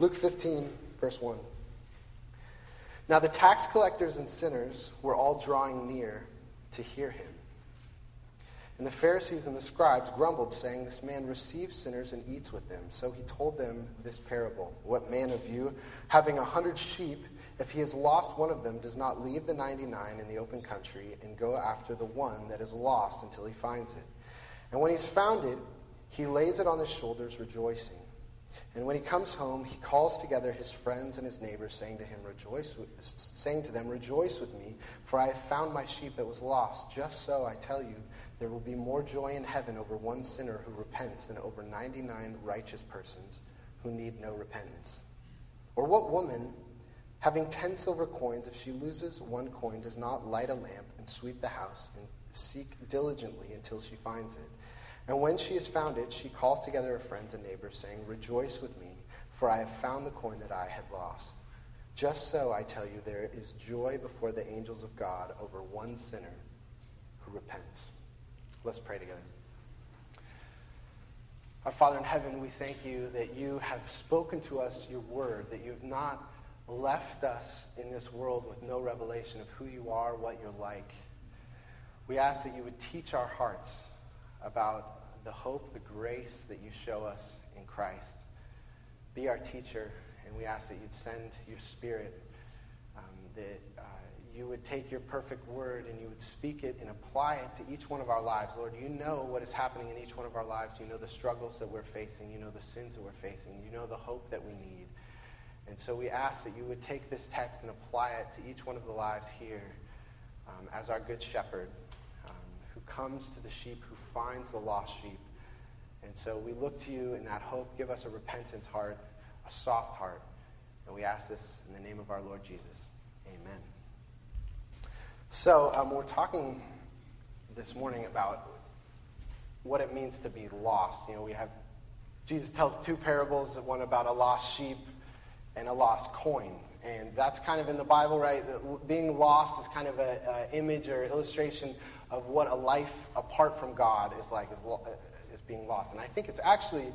Luke 15, verse 1. Now the tax collectors and sinners were all drawing near to hear him. And the Pharisees and the scribes grumbled, saying, This man receives sinners and eats with them. So he told them this parable What man of you, having a hundred sheep, if he has lost one of them, does not leave the ninety nine in the open country and go after the one that is lost until he finds it? And when he's found it, he lays it on his shoulders, rejoicing. And when he comes home, he calls together his friends and his neighbors, saying to him, Rejoice, saying to them, Rejoice with me, for I have found my sheep that was lost. Just so I tell you, there will be more joy in heaven over one sinner who repents than over 99 righteous persons who need no repentance. Or what woman, having 10 silver coins, if she loses one coin, does not light a lamp and sweep the house and seek diligently until she finds it? And when she has found it, she calls together her friends and neighbors, saying, Rejoice with me, for I have found the coin that I had lost. Just so, I tell you, there is joy before the angels of God over one sinner who repents. Let's pray together. Our Father in heaven, we thank you that you have spoken to us your word, that you have not left us in this world with no revelation of who you are, what you're like. We ask that you would teach our hearts about the hope, the grace that you show us in Christ. Be our teacher, and we ask that you'd send your spirit, um, that uh, you would take your perfect word and you would speak it and apply it to each one of our lives. Lord, you know what is happening in each one of our lives. You know the struggles that we're facing. You know the sins that we're facing. You know the hope that we need. And so we ask that you would take this text and apply it to each one of the lives here um, as our good shepherd um, who comes to the sheep, who finds the lost sheep. And so we look to you in that hope. Give us a repentant heart, a soft heart. And we ask this in the name of our Lord Jesus. Amen. So, um, we're talking this morning about what it means to be lost. You know, we have, Jesus tells two parables one about a lost sheep and a lost coin. And that's kind of in the Bible, right? Being lost is kind of an image or illustration of what a life apart from God is like, is, is being lost. And I think it's actually,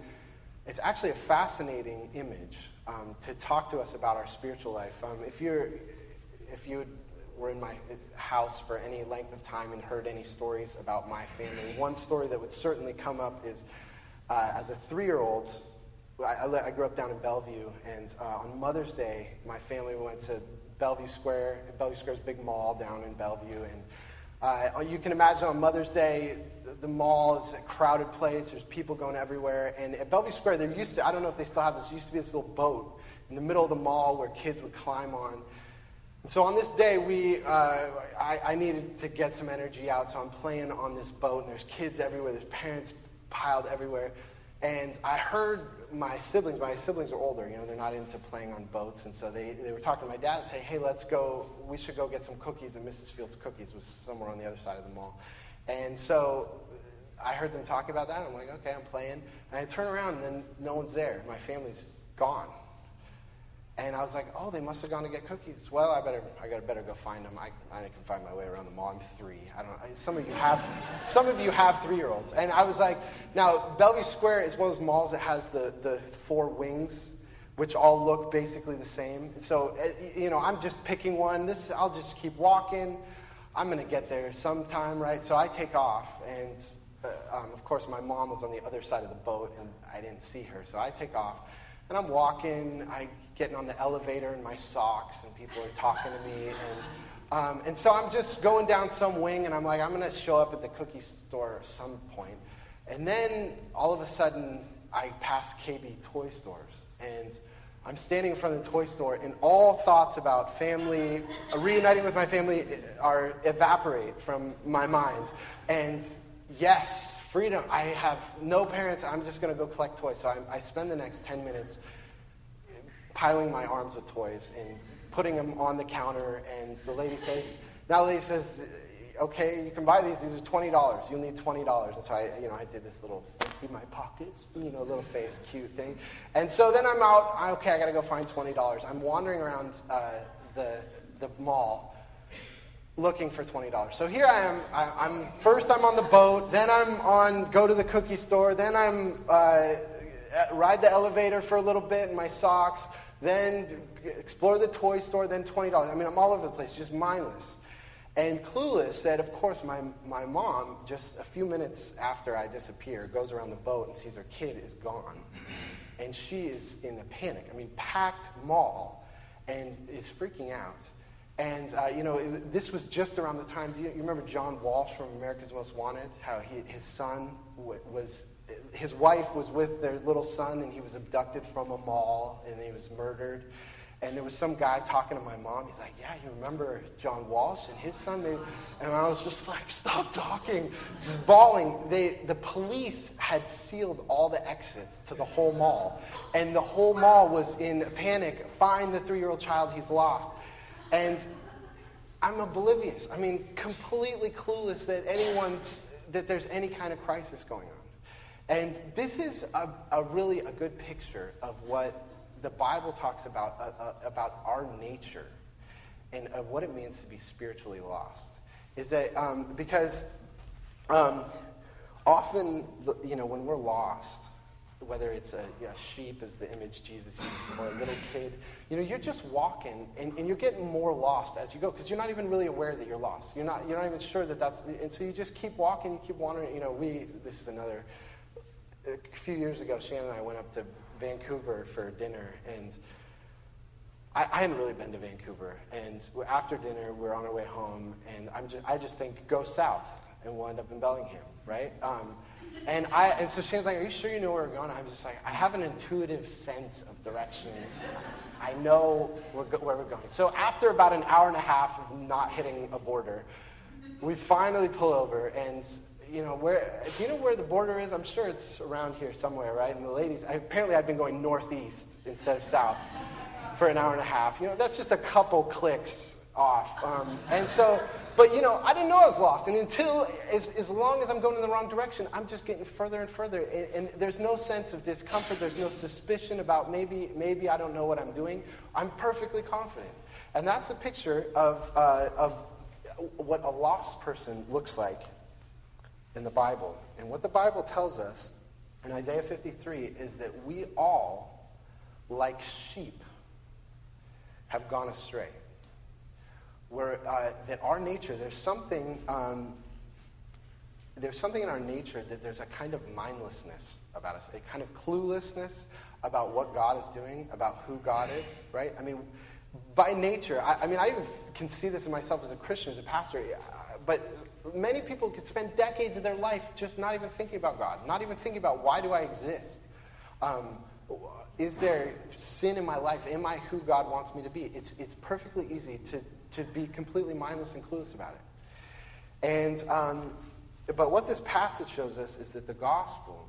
it's actually a fascinating image um, to talk to us about our spiritual life. Um, if you're, if you were in my house for any length of time and heard any stories about my family, one story that would certainly come up is uh, as a three year old, I, I, grew up down in Bellevue, and uh, on Mother's Day, my family went to Bellevue Square, Bellevue Square's big mall down in Bellevue, and uh, you can imagine on Mother's Day, the, the mall is a crowded place. There's people going everywhere. And at Bellevue Square, there used to, I don't know if they still have this, used to be this little boat in the middle of the mall where kids would climb on. And so on this day, we, uh, I, I, needed to get some energy out, so I'm playing on this boat, and there's kids everywhere, there's parents piled everywhere. And I heard my siblings, my siblings are older, you know, they're not into playing on boats, and so they, they were talking to my dad and say, hey, let's go, we should go get some cookies, and Mrs. Fields Cookies was somewhere on the other side of the mall. And so I heard them talk about that, I'm like, okay, I'm playing. And I turn around, and then no one's there. My family's gone. And I was like, oh, they must have gone to get cookies. Well, I better, I gotta better go find them. I, I can find my way around the mall. I'm three. I don't. I, some of you have, some of you have three-year-olds. And I was like, now Bellevue Square is one of those malls that has the the four wings, which all look basically the same. So eh, you know, I'm just picking one. This, I'll just keep walking. I'm gonna get there sometime, right? So I take off, and uh, um, of course my mom was on the other side of the boat, and I didn't see her. So I take off, and I'm walking. I getting on the elevator in my socks, and people are talking to me. And, um, and so I'm just going down some wing, and I'm like, I'm going to show up at the cookie store at some point. And then all of a sudden, I pass KB toy stores. And I'm standing in front of the toy store, and all thoughts about family, reuniting with my family, are evaporate from my mind. And yes, freedom. I have no parents. I'm just going to go collect toys. So I, I spend the next 10 minutes piling my arms with toys and putting them on the counter. And the lady says, now the lady says, okay, you can buy these. These are twenty dollars. You'll need twenty dollars. And so I, you know, I did this little in my pockets, you know, little face cute thing. And so then I'm out. Okay, I got to go find twenty dollars. I'm wandering around uh, the the mall looking for twenty dollars. So here I am. I, am first. I'm on the boat. Then I'm on. Go to the cookie store. Then I'm. Uh, ride the elevator for a little bit in my socks, then explore the toy store, then $20. I mean, I'm all over the place, just mindless. And Clueless that, of course, my, my mom, just a few minutes after I disappear, goes around the boat and sees her kid is gone. And she is in a panic. I mean, packed mall and is freaking out. And, uh, you know, it, this was just around the time, do you, you, remember John Walsh from America's Most Wanted? How he, his son w- was, his wife was with their little son and he was abducted from a mall and he was murdered. And there was some guy talking to my mom. He's like, Yeah, you remember John Walsh and his son? They, and I was just like, Stop talking. Just bawling. They, the police had sealed all the exits to the whole mall. And the whole mall was in panic. Find the three year old child, he's lost. And I'm oblivious. I mean, completely clueless that anyone's, that there's any kind of crisis going on. And this is a, a really a good picture of what the Bible talks about, uh, uh, about our nature and of what it means to be spiritually lost. Is that um, because um, often, you know, when we're lost, whether it's a, a, sheep as the image Jesus uses or a little kid, you know, you're just walking and, and you're getting more lost as you go because you're not even really aware that you're lost. You're not, you're not even sure that that's, and so you just keep walking, you keep wandering. You know, we, this is another, a few years ago, Shannon and I went up to Vancouver for dinner, and I, I, hadn't really been to Vancouver. And after dinner, we're on our way home, and I'm just, I just think, go south, and we'll end up in Bellingham, right? Um, and, I, and so Shannon's like, are you sure you know where we're going? I'm just like, I have an intuitive sense of direction. I know where, where we're going. So after about an hour and a half of not hitting a border, we finally pull over, and you know, where, do you know where the border is? I'm sure it's around here somewhere, right? And the ladies, apparently I'd been going northeast instead of south for an hour and a half. You know, that's just a couple clicks off. Um, and so, but you know, I didn't know I was lost. And until, as, as long as I'm going in the wrong direction, I'm just getting further and further. And, and there's no sense of discomfort. There's no suspicion about maybe, maybe I don't know what I'm doing. I'm perfectly confident. And that's a picture of, uh, of what a lost person looks like in the Bible. And what the Bible tells us in Isaiah 53 is that we all, like sheep, have gone astray. Where, uh, that our nature, there's something, um, there's something in our nature that there's a kind of mindlessness about us, a kind of cluelessness about what God is doing, about who God is, right? I mean, by nature, I, I mean, I even can see this in myself as a Christian, as a pastor, but many people could spend decades of their life just not even thinking about God, not even thinking about why do I exist? Um, is there sin in my life? Am I who God wants me to be? It's, it's perfectly easy to, to be completely mindless and clueless about it. And, um, but what this passage shows us is that the gospel,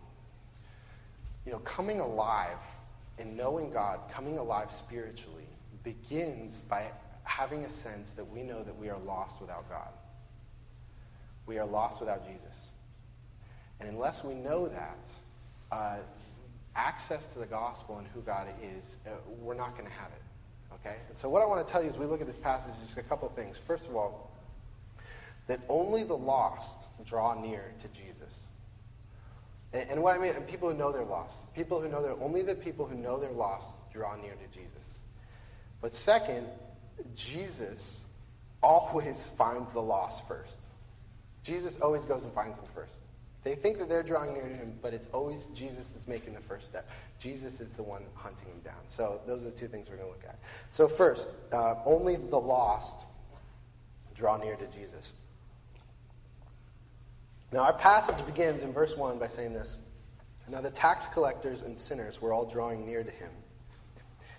you know, coming alive and knowing God, coming alive spiritually, begins by having a sense that we know that we are lost without God we are lost without Jesus. And unless we know that, uh, access to the gospel and who God is, uh, we're not going to have it. Okay? And so, what I want to tell you as we look at this passage is just a couple of things. First of all, that only the lost draw near to Jesus. And, and what I mean, and people who know they're lost. People who know they're, only the people who know they're lost draw near to Jesus. But second, Jesus always finds the lost first. Jesus always goes and finds them first. They think that they're drawing near to him, but it's always Jesus is making the first step. Jesus is the one hunting him down. So those are the two things we're going to look at. So first, uh, only the lost draw near to Jesus. Now our passage begins in verse 1 by saying this. Now the tax collectors and sinners were all drawing near to him.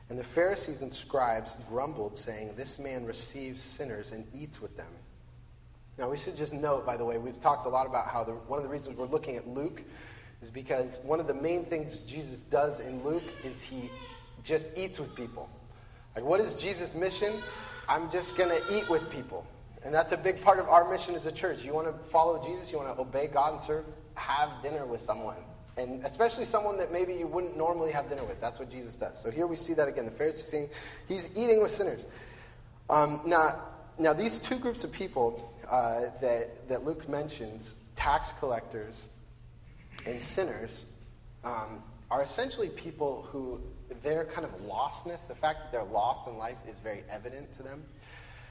And the Pharisees and scribes grumbled, saying, This man receives sinners and eats with them. Now, we should just note, by the way, we've talked a lot about how the, one of the reasons we're looking at Luke is because one of the main things Jesus does in Luke is he just eats with people. Like, what is Jesus' mission? I'm just going to eat with people. And that's a big part of our mission as a church. You want to follow Jesus, you want to obey God and serve, have dinner with someone. And especially someone that maybe you wouldn't normally have dinner with. That's what Jesus does. So here we see that again. The Pharisees saying he's eating with sinners. Um, now, now, these two groups of people uh, that, that Luke mentions, tax collectors and sinners, um, are essentially people who their kind of lostness, the fact that they're lost in life, is very evident to them.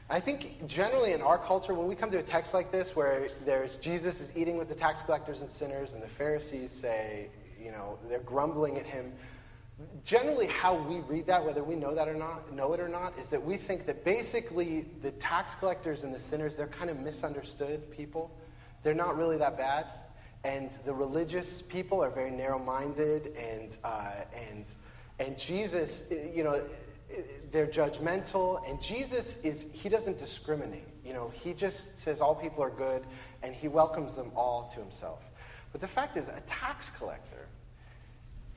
I think generally in our culture, when we come to a text like this where there's Jesus is eating with the tax collectors and sinners, and the Pharisees say, you know, they're grumbling at him. Generally, how we read that, whether we know that or not, know it or not, is that we think that basically the tax collectors and the sinners, they're kind of misunderstood people. They're not really that bad. And the religious people are very narrow minded, and, uh, and, and Jesus, you know, they're judgmental, and Jesus is, he doesn't discriminate. You know, he just says all people are good, and he welcomes them all to himself. But the fact is, a tax collector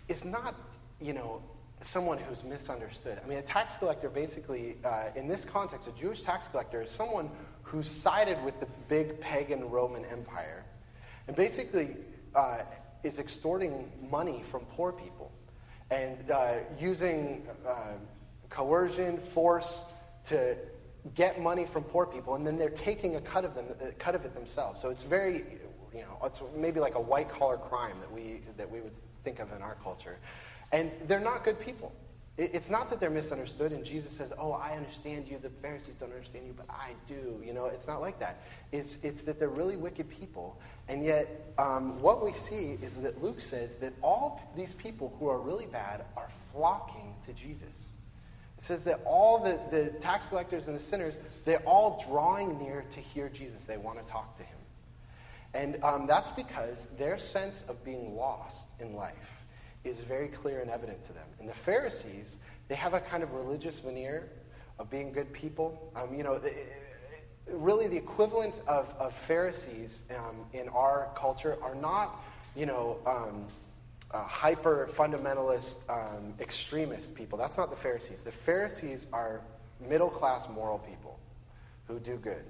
is not, you know, someone who's misunderstood. I mean, a tax collector basically, uh, in this context, a Jewish tax collector is someone who sided with the big pagan Roman Empire and basically uh, is extorting money from poor people and uh, using uh, coercion, force to get money from poor people, and then they're taking a cut of them, cut of it themselves. So it's very, you know, it's maybe like a white collar crime that we that we would think of in our culture, and they're not good people. It's not that they're misunderstood, and Jesus says, "Oh, I understand you. The Pharisees don't understand you, but I do." You know, it's not like that. It's it's that they're really wicked people, and yet um, what we see is that Luke says that all these people who are really bad are flocking to Jesus. It says that all the, the tax collectors and the sinners, they're all drawing near to hear Jesus. They want to talk to him. And um, that's because their sense of being lost in life is very clear and evident to them. And the Pharisees, they have a kind of religious veneer of being good people. Um, you know, really the equivalent of, of Pharisees um, in our culture are not, you know, um, uh, hyper fundamentalist um, extremist people. That's not the Pharisees. The Pharisees are middle class moral people who do good.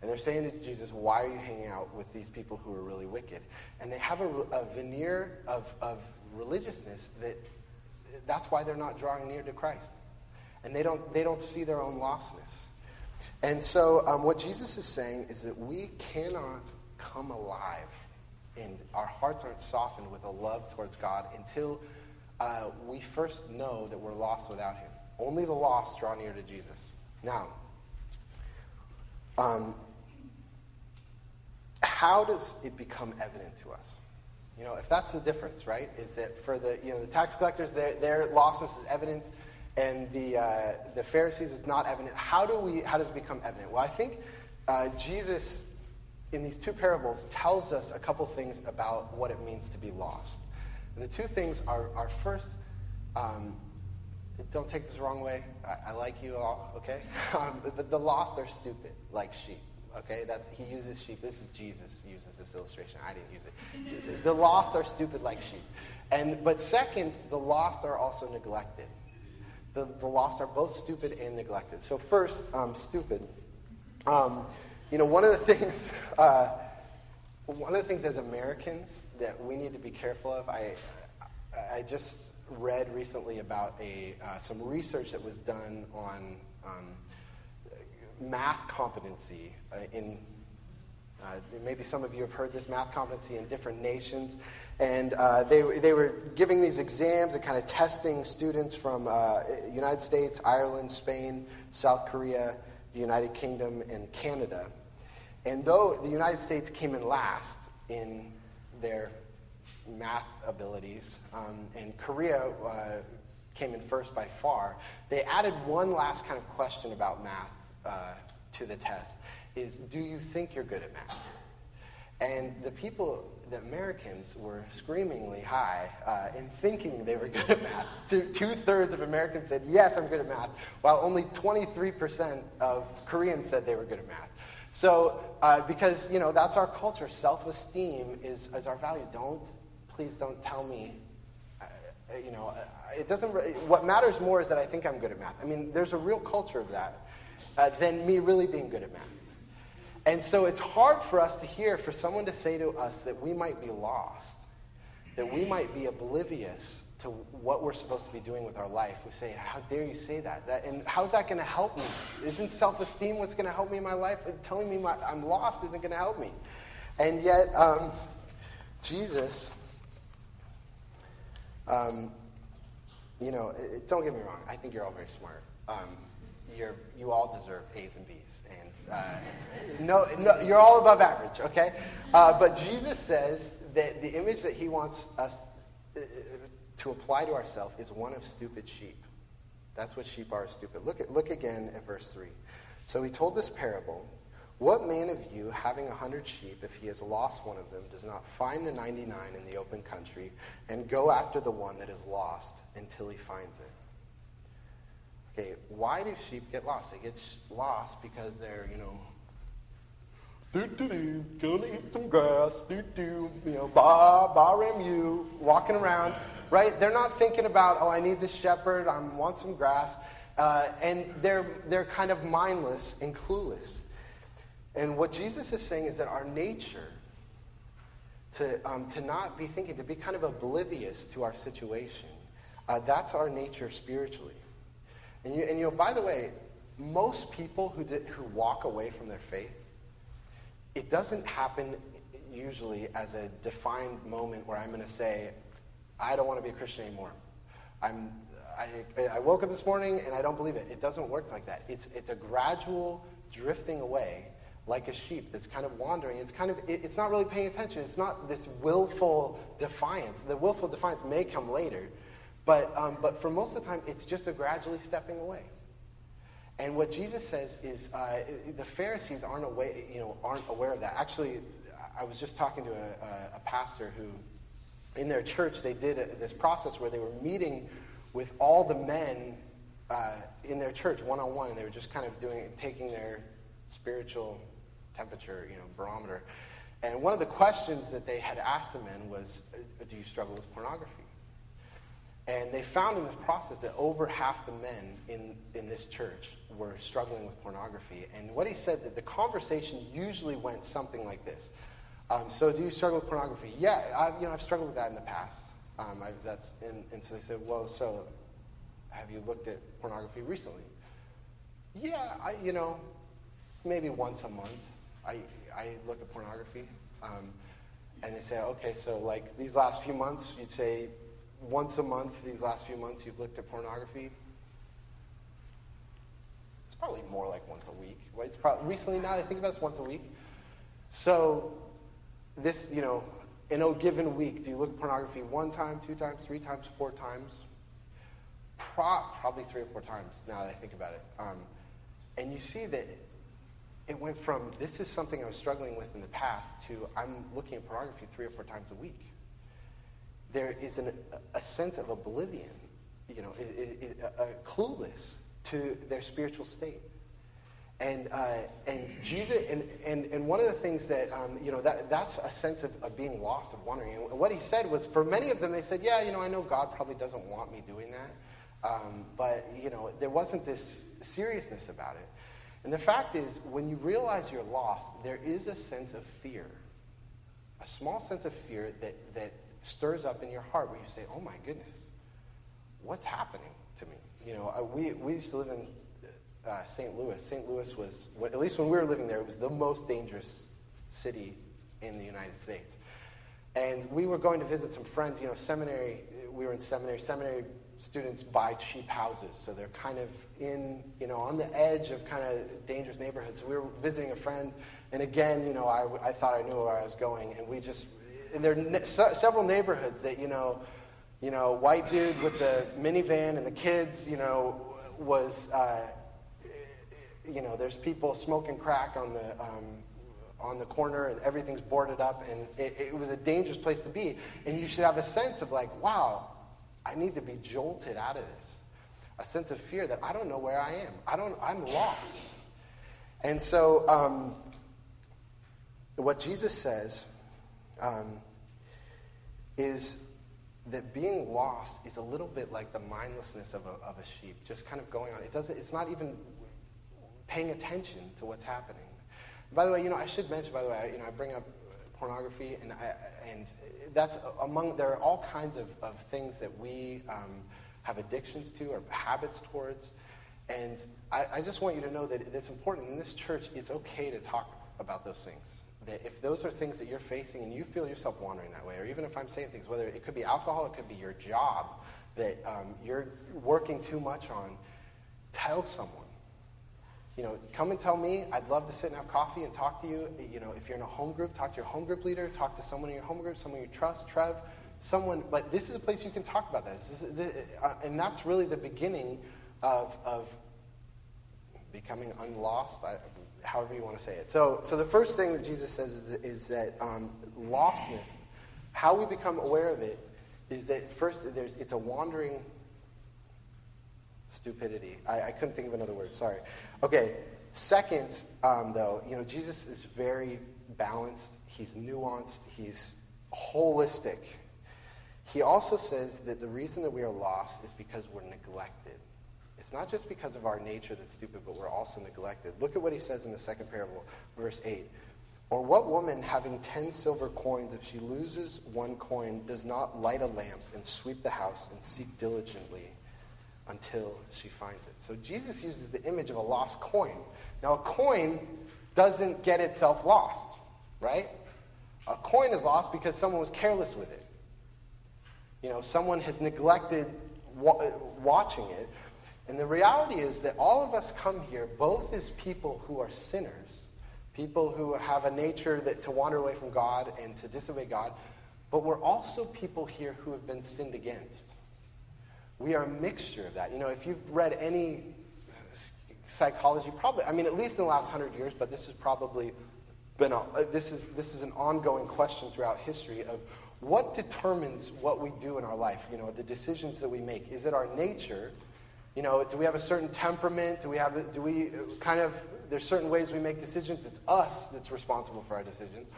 And they're saying to Jesus, Why are you hanging out with these people who are really wicked? And they have a, a veneer of, of religiousness that that's why they're not drawing near to Christ. And they don't, they don't see their own lostness. And so, um, what Jesus is saying is that we cannot come alive and our hearts aren't softened with a love towards God until uh, we first know that we're lost without Him. Only the lost draw near to Jesus. Now, um, how does it become evident to us? You know, if that's the difference, right? Is that for the you know the tax collectors, their, their lostness is evident, and the uh, the Pharisees is not evident. How do we? How does it become evident? Well, I think uh, Jesus in these two parables tells us a couple things about what it means to be lost. And the two things are, are first, um, don't take this the wrong way. I, I like you all, okay? Um, but the lost are stupid, like sheep. Okay, that's he uses sheep. This is Jesus uses this illustration. I didn't use it. The lost are stupid like sheep, and but second, the lost are also neglected. The, the lost are both stupid and neglected. So first, um, stupid. Um, you know, one of the things, uh, one of the things as Americans that we need to be careful of, I, I just read recently about a, uh, some research that was done on um, math competency uh, in uh, maybe some of you have heard this math competency in different nations. And uh, they, they were giving these exams and kind of testing students from uh, United States, Ireland, Spain, South Korea, the United Kingdom, and Canada. And though the United States came in last in their math abilities, um, and Korea uh, came in first by far, they added one last kind of question about math uh, to the test is do you think you're good at math? And the people, the Americans, were screamingly high uh, in thinking they were good at math. Two thirds of Americans said, yes, I'm good at math, while only 23% of Koreans said they were good at math. So, uh, because, you know, that's our culture. Self esteem is, is our value. Don't, please don't tell me, uh, you know, uh, it doesn't, what matters more is that I think I'm good at math. I mean, there's a real culture of that uh, than me really being good at math. And so it's hard for us to hear for someone to say to us that we might be lost, that we might be oblivious to what we're supposed to be doing with our life. We say, How dare you say that? that and how's that going to help me? Isn't self esteem what's going to help me in my life? Telling me my, I'm lost isn't going to help me. And yet, um, Jesus Um, you know, it, don't get me wrong. I think you're all very smart. Um, you're, you all deserve A's and B's. And uh, no, no, you're all above average, okay? Uh, but Jesus says that the image that he wants us uh, to apply to ourselves is one of stupid sheep. That's what sheep are, stupid. Look, at, look again at verse 3. So he told this parable What man of you, having a hundred sheep, if he has lost one of them, does not find the 99 in the open country and go after the one that is lost until he finds it? Okay, why do sheep get lost? They get lost because they're, you know, do do do, gonna eat some grass, do do, you know, ba ba ram you, walking around, right? They're not thinking about, oh, I need this shepherd, I want some grass, uh, and they're they're kind of mindless and clueless. And what Jesus is saying is that our nature, to um, to not be thinking, to be kind of oblivious to our situation, uh, that's our nature spiritually. And you, and you know, by the way, most people who, did, who walk away from their faith, it doesn't happen usually as a defined moment where I'm going to say, I don't want to be a Christian anymore. I'm, I, I woke up this morning and I don't believe it. It doesn't work like that. It's, it's a gradual drifting away like a sheep that's kind of wandering. It's kind of, it, it's not really paying attention. It's not this willful defiance. The willful defiance may come later, but, um, but for most of the time, it's just a gradually stepping away. And what Jesus says is uh, the Pharisees aren't, away, you know, aren't aware of that. Actually, I was just talking to a, a pastor who, in their church, they did a, this process where they were meeting with all the men uh, in their church one on one, and they were just kind of doing, taking their spiritual temperature, you know, barometer. And one of the questions that they had asked the men was, "Do you struggle with pornography?" And they found in this process that over half the men in, in this church were struggling with pornography. And what he said that the conversation usually went something like this. Um, so do you struggle with pornography? Yeah, I've, you know, I've struggled with that in the past. Um, that's, and, and so they said, well, so have you looked at pornography recently? Yeah, I, you know, maybe once a month I, I look at pornography. Um, and they say, okay, so like these last few months, you'd say once a month these last few months you've looked at pornography? It's probably more like once a week. Right? It's probably, recently now I think about it, it's once a week. So this, you know, in a given week, do you look at pornography one time, two times, three times, four times? Pro- probably three or four times now that I think about it. Um, and you see that it went from this is something I was struggling with in the past to I'm looking at pornography three or four times a week there is an, a sense of oblivion, you know, it, it, a, clueless to their spiritual state. And, uh, and Jesus, and, and, and one of the things that, um, you know, that, that's a sense of, of being lost, of wandering. And what he said was, for many of them, they said, yeah, you know, I know God probably doesn't want me doing that. Um, but, you know, there wasn't this seriousness about it. And the fact is, when you realize you're lost, there is a sense of fear, a small sense of fear that, that stirs up in your heart where you say, oh my goodness, what's happening to me? You know, we, we used to live in uh, St. Louis. St. Louis was, at least when we were living there, it was the most dangerous city in the United States. And we were going to visit some friends, you know, seminary, we were in seminary. Seminary students buy cheap houses, so they're kind of in, you know, on the edge of kind of dangerous neighborhoods. So we were visiting a friend, and again, you know, I, I thought I knew where I was going, and we just and there are several neighborhoods that, you know, you know, white dude with the minivan and the kids, you know, was, uh, you know, there's people smoking crack on the, um, on the corner and everything's boarded up and it, it was a dangerous place to be. And you should have a sense of like, wow, I need to be jolted out of this. A sense of fear that I don't know where I am. I don't, I'm lost. And so, um, what Jesus says um, is that being lost is a little bit like the mindlessness of a, of a sheep, just kind of going on. It doesn't, it's not even paying attention to what's happening. By the way, you know, I should mention, by the way, I, you know, I bring up pornography, and, I, and that's among, there are all kinds of, of things that we um, have addictions to or habits towards. And I, I, just want you to know that it's important in this church, it's okay to talk about those things that if those are things that you're facing and you feel yourself wandering that way, or even if I'm saying things, whether it could be alcohol, it could be your job that um, you're working too much on, tell someone. You know, come and tell me. I'd love to sit and have coffee and talk to you. You know, if you're in a home group, talk to your home group leader, talk to someone in your home group, someone you trust, Trev, someone. But this is a place you can talk about this. this uh, and that's really the beginning of, of becoming unlost, I, however you want to say it. So, so the first thing that Jesus says is, is that um, lostness, how we become aware of it, is that first there's, it's a wandering stupidity. I, I couldn't think of another word. Sorry. Okay. Second, um, though, you know, Jesus is very balanced. He's nuanced. He's holistic. He also says that the reason that we are lost is because we're neglected. It's not just because of our nature that's stupid, but we're also neglected. Look at what he says in the second parable, verse 8. Or what woman having ten silver coins, if she loses one coin, does not light a lamp and sweep the house and seek diligently until she finds it? So Jesus uses the image of a lost coin. Now, a coin doesn't get itself lost, right? A coin is lost because someone was careless with it. You know, someone has neglected wa- watching it. And the reality is that all of us come here both as people who are sinners people who have a nature that to wander away from God and to disobey God, but we're also people here who have been sinned against. We are a mixture of that. You know, if you've read any psychology, probably, I mean, at least in the last hundred years, but this has probably been, a, this is, this is an ongoing question throughout history of what determines what we do in our life, you know, the decisions that we make. Is it our nature? You know, do we have a certain temperament? Do we have, do we kind of there's certain ways we make decisions. It's us that's responsible for our decisions.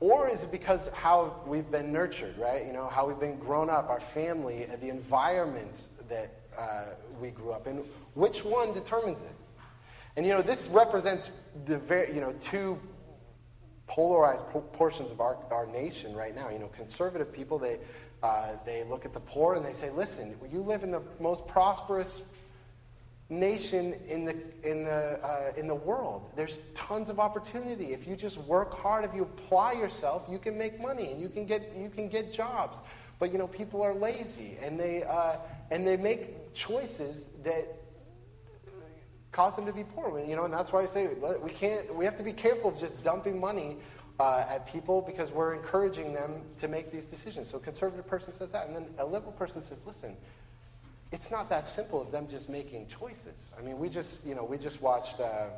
Or is it because how we've been nurtured, right? You know, how we've been grown up, our family, the environment that uh, we grew up in. Which one determines it? And you know, this represents the very, you know, two polarized portions of our, our nation right now. You know, conservative people, they, uh, they look at the poor and they say, listen, you live in the most prosperous nation in the, in, the, uh, in the world. There's tons of opportunity. If you just work hard, if you apply yourself, you can make money and you can get, you can get jobs. But, you know, people are lazy and they, uh, and they make choices that cause them to be poor. You know, and that's why I say we can't, we have to be careful of just dumping money uh, at people because we're encouraging them to make these decisions. So a conservative person says that, and then a liberal person says, listen, it's not that simple of them just making choices. I mean, we just, you know, we just watched uh,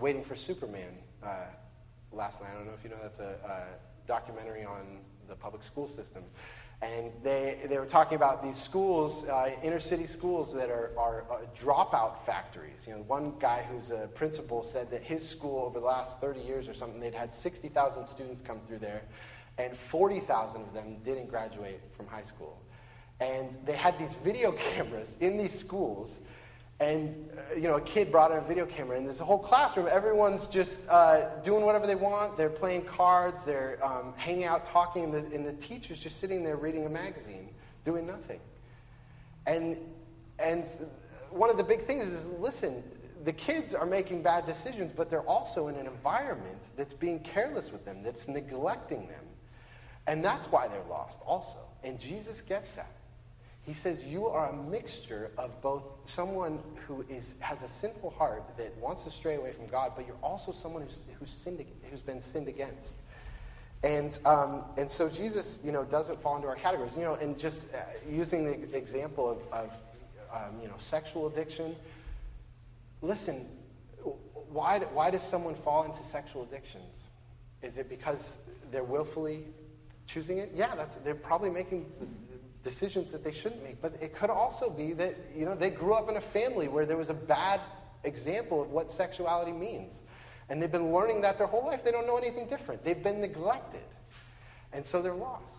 Waiting for Superman uh, last night. I don't know if you know that's a, a documentary on the public school system. And they, they were talking about these schools, uh, inner city schools that are, are uh, dropout factories. You know, one guy who's a principal said that his school over the last 30 years or something, they'd had 60,000 students come through there, and 40,000 of them didn't graduate from high school. And they had these video cameras in these schools. And, uh, you know, a kid brought in a video camera, and there's a whole classroom. Everyone's just uh, doing whatever they want. They're playing cards, they're um, hanging out, talking, and the, and the teacher's just sitting there reading a magazine, doing nothing. And, and one of the big things is listen, the kids are making bad decisions, but they're also in an environment that's being careless with them, that's neglecting them. And that's why they're lost, also. And Jesus gets that. He says you are a mixture of both someone who is, has a sinful heart that wants to stray away from God, but you're also someone who's, who's, sinned, who's been sinned against. And, um, and so Jesus, you know, doesn't fall into our categories. You know, and just uh, using the example of, of um, you know, sexual addiction, listen, why, why does someone fall into sexual addictions? Is it because they're willfully choosing it? Yeah, that's, they're probably making decisions that they shouldn't make. But it could also be that, you know, they grew up in a family where there was a bad example of what sexuality means. And they've been learning that their whole life. They don't know anything different. They've been neglected. And so they're lost.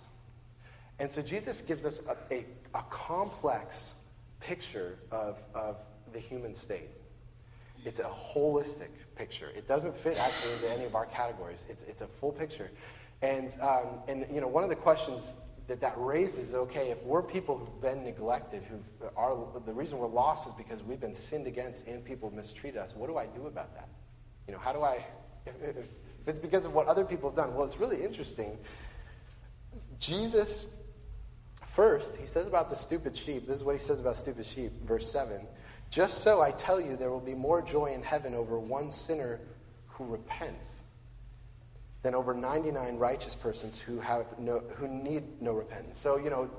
And so Jesus gives us a, a, a complex picture of, of the human state. It's a holistic picture. It doesn't fit actually into any of our categories. It's, it's a full picture. And, um, and, you know, one of the questions that that raises, okay, if we're people who've been neglected, who are the reason we're lost is because we've been sinned against and people mistreat us. What do I do about that? You know, how do I, if, if, it's because of what other people have done, well, it's really interesting. Jesus, first, he says about the stupid sheep. This is what he says about stupid sheep, verse 7. Just so I tell you, there will be more joy in heaven over one sinner who repents than over 99 righteous persons who, have no, who need no repentance. So, you know,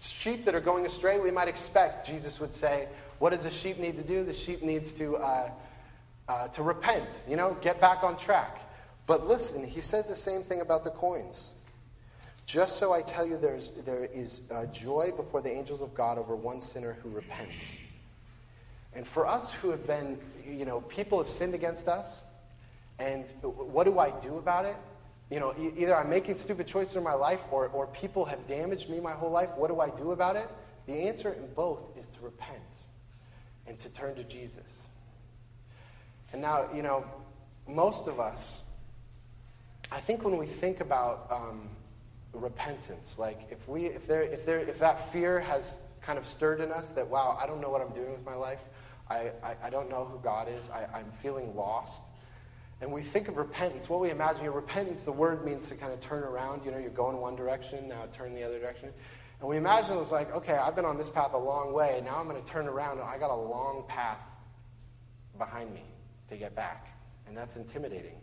sheep that are going astray, we might expect Jesus would say, What does the sheep need to do? The sheep needs to, uh, uh, to repent, you know, get back on track. But listen, he says the same thing about the coins. Just so I tell you, there's, there is uh, joy before the angels of God over one sinner who repents. And for us who have been, you know, people have sinned against us, and what do I do about it? You know, either I'm making stupid choices in my life or, or people have damaged me my whole life. What do I do about it? The answer in both is to repent and to turn to Jesus. And now, you know, most of us, I think when we think about um, repentance, like if we, if there, if there, if that fear has kind of stirred in us that wow, I don't know what I'm doing with my life, I, I, I don't know who God is, I, I'm feeling lost. And we think of repentance. What we imagine, your repentance, the word means to kind of turn around. You know, you're going one direction, now turn the other direction. And we imagine it's like, okay, I've been on this path a long way. Now I'm going to turn around, and I got a long path behind me to get back. And that's intimidating.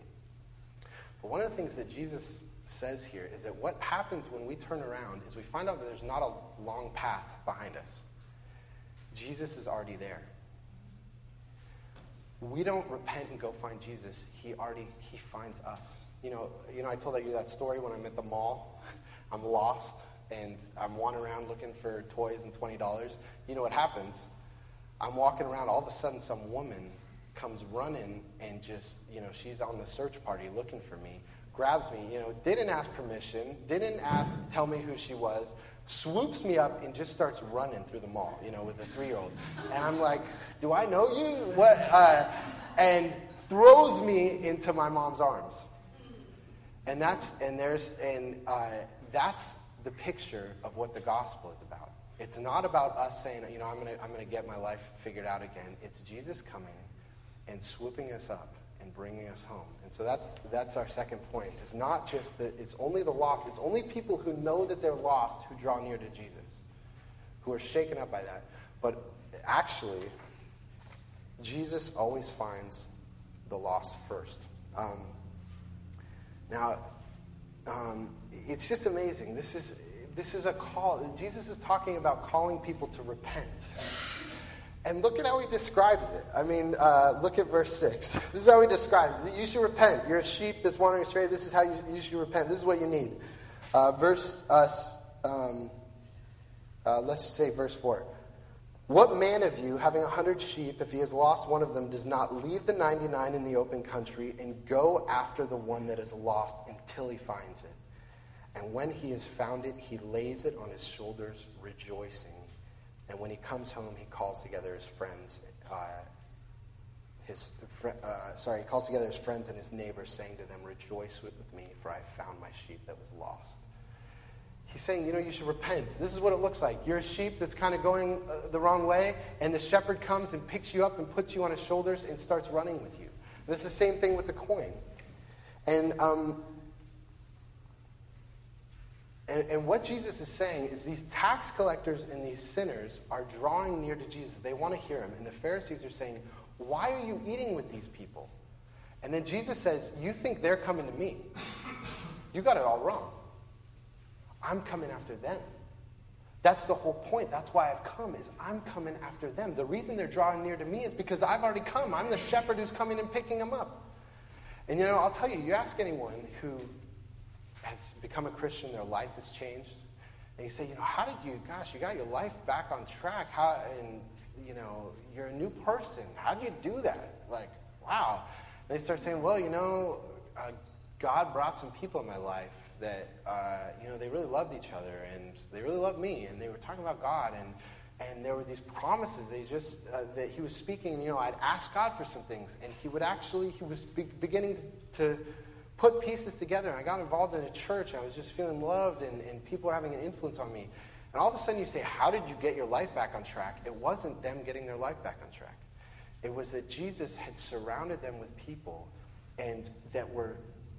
But one of the things that Jesus says here is that what happens when we turn around is we find out that there's not a long path behind us. Jesus is already there we don't repent and go find Jesus. He already he finds us. You know, you know, I told you that story when I'm at the mall. I'm lost and I'm wandering around looking for toys and twenty dollars. You know what happens? I'm walking around. All of a sudden, some woman comes running and just, you know, she's on the search party looking for me. Grabs me, you know, didn't ask permission, didn't ask, tell me who she was, swoops me up and just starts running through the mall, you know, with a three year old. And I'm like, Do I know you? What? Uh, and throws me into my mom's arms. And that's, and there's, and uh, that's the picture of what the gospel is about. It's not about us saying, you know, I'm going to I'm going to get my life figured out again. It's Jesus coming and swooping us up and bringing us home. And so that's, that's our second point. It's not just that it's only the lost, it's only people who know that they're lost who draw near to Jesus, who are shaken up by that. But actually, Jesus always finds the lost first. Um, now, um, it's just amazing. This is, this is a call. Jesus is talking about calling people to repent. And look at how he describes it. I mean, uh, look at verse 6. This is how he describes it. You should repent. You're a sheep that's wandering astray. This is how you, you should repent. This is what you need. Uh, verse, uh, um, uh, let's say verse 4. What man of you, having a hundred sheep, if he has lost one of them, does not leave the 99 in the open country and go after the one that is lost until he finds it? And when he has found it, he lays it on his shoulders, rejoicing. And when he comes home, he calls together his friends. Uh, his uh, sorry, he calls together his friends and his neighbors, saying to them, "Rejoice with, with me, for I found my sheep that was lost." He's saying, you know, you should repent. This is what it looks like. You're a sheep that's kind of going uh, the wrong way, and the shepherd comes and picks you up and puts you on his shoulders and starts running with you. This is the same thing with the coin. And um, and, and, what Jesus is saying is these tax collectors and these sinners are drawing near to Jesus. They want to hear him. And the Pharisees are saying, Why are you eating with these people? And then Jesus says, You think they're coming to me. You got it all wrong. I'm coming after them. That's the whole point. That's why I've come is I'm coming after them. The reason they're drawing near to me is because I've already come. I'm the shepherd who's coming and picking them up. And you know, I'll tell you, you ask anyone who has become a Christian, their life has changed. And you say, you know, how did you, gosh, you got your life back on track. How, and, you know, you're a new person. How did you do that? Like, wow. And they start saying, well, you know, uh, God brought some people in my life that, uh, you know, they really loved each other and they really loved me. And they were talking about God. And, and there were these promises they just uh, that he was speaking you know i'd ask god for some things and he would actually he was be- beginning to put pieces together. And I got involved in a church. I was just feeling loved, and, and people were having an influence on me. And all of a sudden, you say, How did you get your life back on track? It wasn't them getting their life back on track. It was that Jesus had surrounded them with people and that were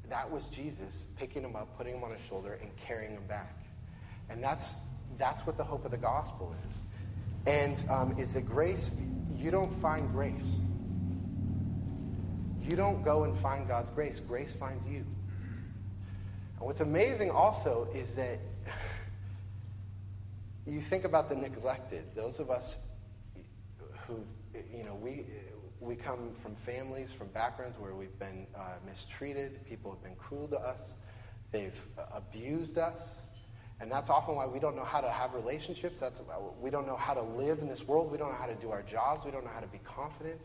that was Jesus picking them up, putting them on his shoulder, and carrying them back. And that's, that's what the hope of the gospel is. And um, is that grace, you don't find grace. You don't go and find God's grace, grace finds you. And what's amazing also is that you think about the neglected, those of us who, you know, we, we come from families, from backgrounds where we've been uh, mistreated, people have been cruel to us, they've uh, abused us. And that's often why we don't know how to have relationships. That's we don't know how to live in this world. We don't know how to do our jobs. We don't know how to be confident.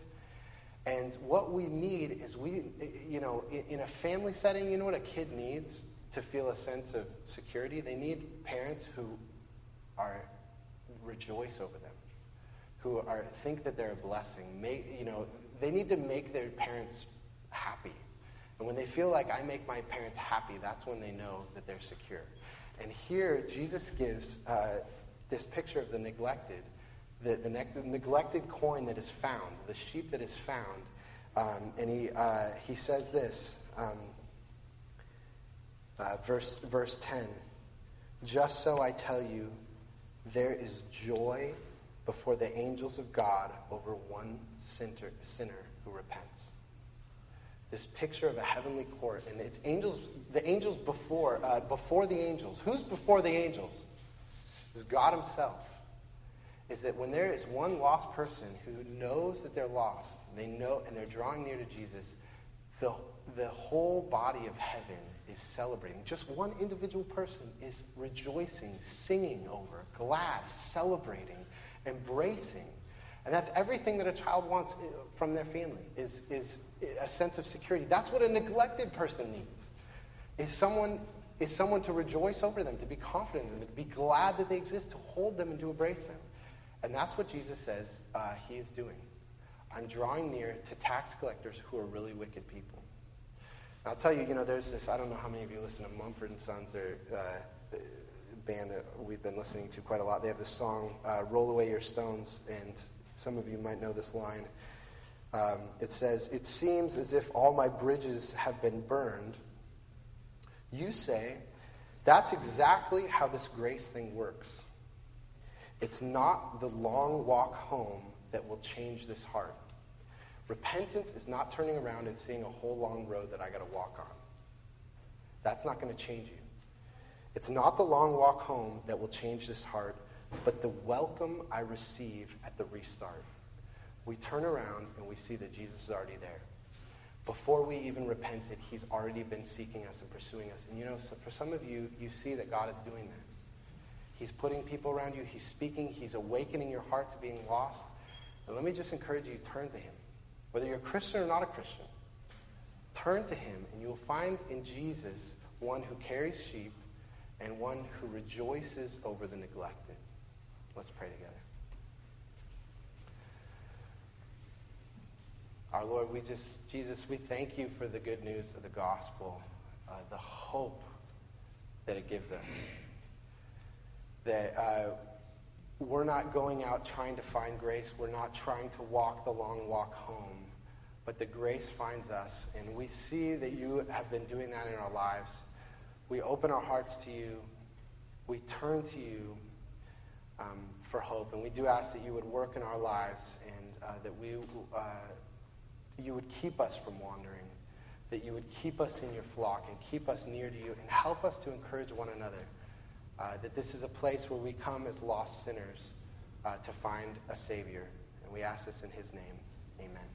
And what we need is we, you know, in a family setting, you know what a kid needs to feel a sense of security? They need parents who are rejoice over them, who are think that they're a blessing. Make, you know, they need to make their parents happy. And when they feel like I make my parents happy, that's when they know that they're secure. And here, Jesus gives uh, this picture of the neglected, the, the, ne- the, neglected coin that is found, the sheep that is found. Um, and he, uh, he says this, um, uh, verse, verse 10 Just so I tell you, there is joy before the angels of God over one sinner, sinner who repents. This picture of a heavenly court, and it's angels, the angels before, uh, before the angels. Who's before the angels? It's God Himself. Is that when there is one lost person who knows that they're lost, they know, and they're drawing near to Jesus, the, the whole body of heaven is celebrating. Just one individual person is rejoicing, singing over, glad, celebrating, embracing. And that's everything that a child wants uh, from their family is, is a sense of security. That's what a neglected person needs. Is someone, is someone to rejoice over them, to be confident in them, to be glad that they exist, to hold them and to embrace them. And that's what Jesus says uh, he is doing. I'm drawing near to tax collectors who are really wicked people. I'll tell you, you know, there's this, I don't know how many of you listen to Mumford and Sons, they're uh, band that we've been listening to quite a lot. They have this song, uh, Roll Away Your Stones, and some of you might know this line. Um, it says, It seems as if all my bridges have been burned. You say, That's exactly how this grace thing works. It's not the long walk home that will change this heart. Repentance is not turning around and seeing a whole long road that I got to walk on. That's not going to change you. It's not the long walk home that will change this heart, but the welcome I receive at the restart. We turn around and we see that Jesus is already there. Before we even repented, he's already been seeking us and pursuing us. And you know, for some of you, you see that God is doing that. He's putting people around you, he's speaking, he's awakening your heart to being lost. And let me just encourage you to turn to him. Whether you're a Christian or not a Christian, turn to him, and you will find in Jesus one who carries sheep and one who rejoices over the neglected. Let's pray together. Our Lord, we just, Jesus, we thank you for the good news of the gospel, uh, the hope that it gives us. That uh, we're not going out trying to find grace. We're not trying to walk the long walk home. But the grace finds us. And we see that you have been doing that in our lives. We open our hearts to you. We turn to you um, for hope. And we do ask that you would work in our lives and uh, that we, uh, you would keep us from wandering. That you would keep us in your flock and keep us near to you and help us to encourage one another uh, that this is a place where we come as lost sinners uh, to find a Savior. And we ask this in His name. Amen.